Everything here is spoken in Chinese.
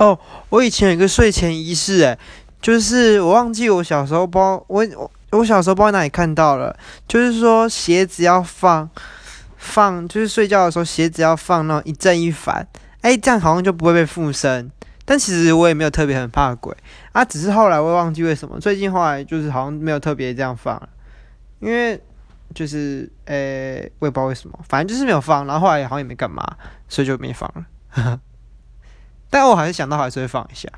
哦，我以前有个睡前仪式，哎，就是我忘记我小时候包我我我小时候包哪里看到了，就是说鞋子要放放，就是睡觉的时候鞋子要放那种一正一反，哎，这样好像就不会被附身。但其实我也没有特别很怕鬼啊，只是后来我忘记为什么，最近后来就是好像没有特别这样放，因为就是呃我也不知道为什么，反正就是没有放，然后后来好像也没干嘛，所以就没放了。但我还是想到还是会放一下。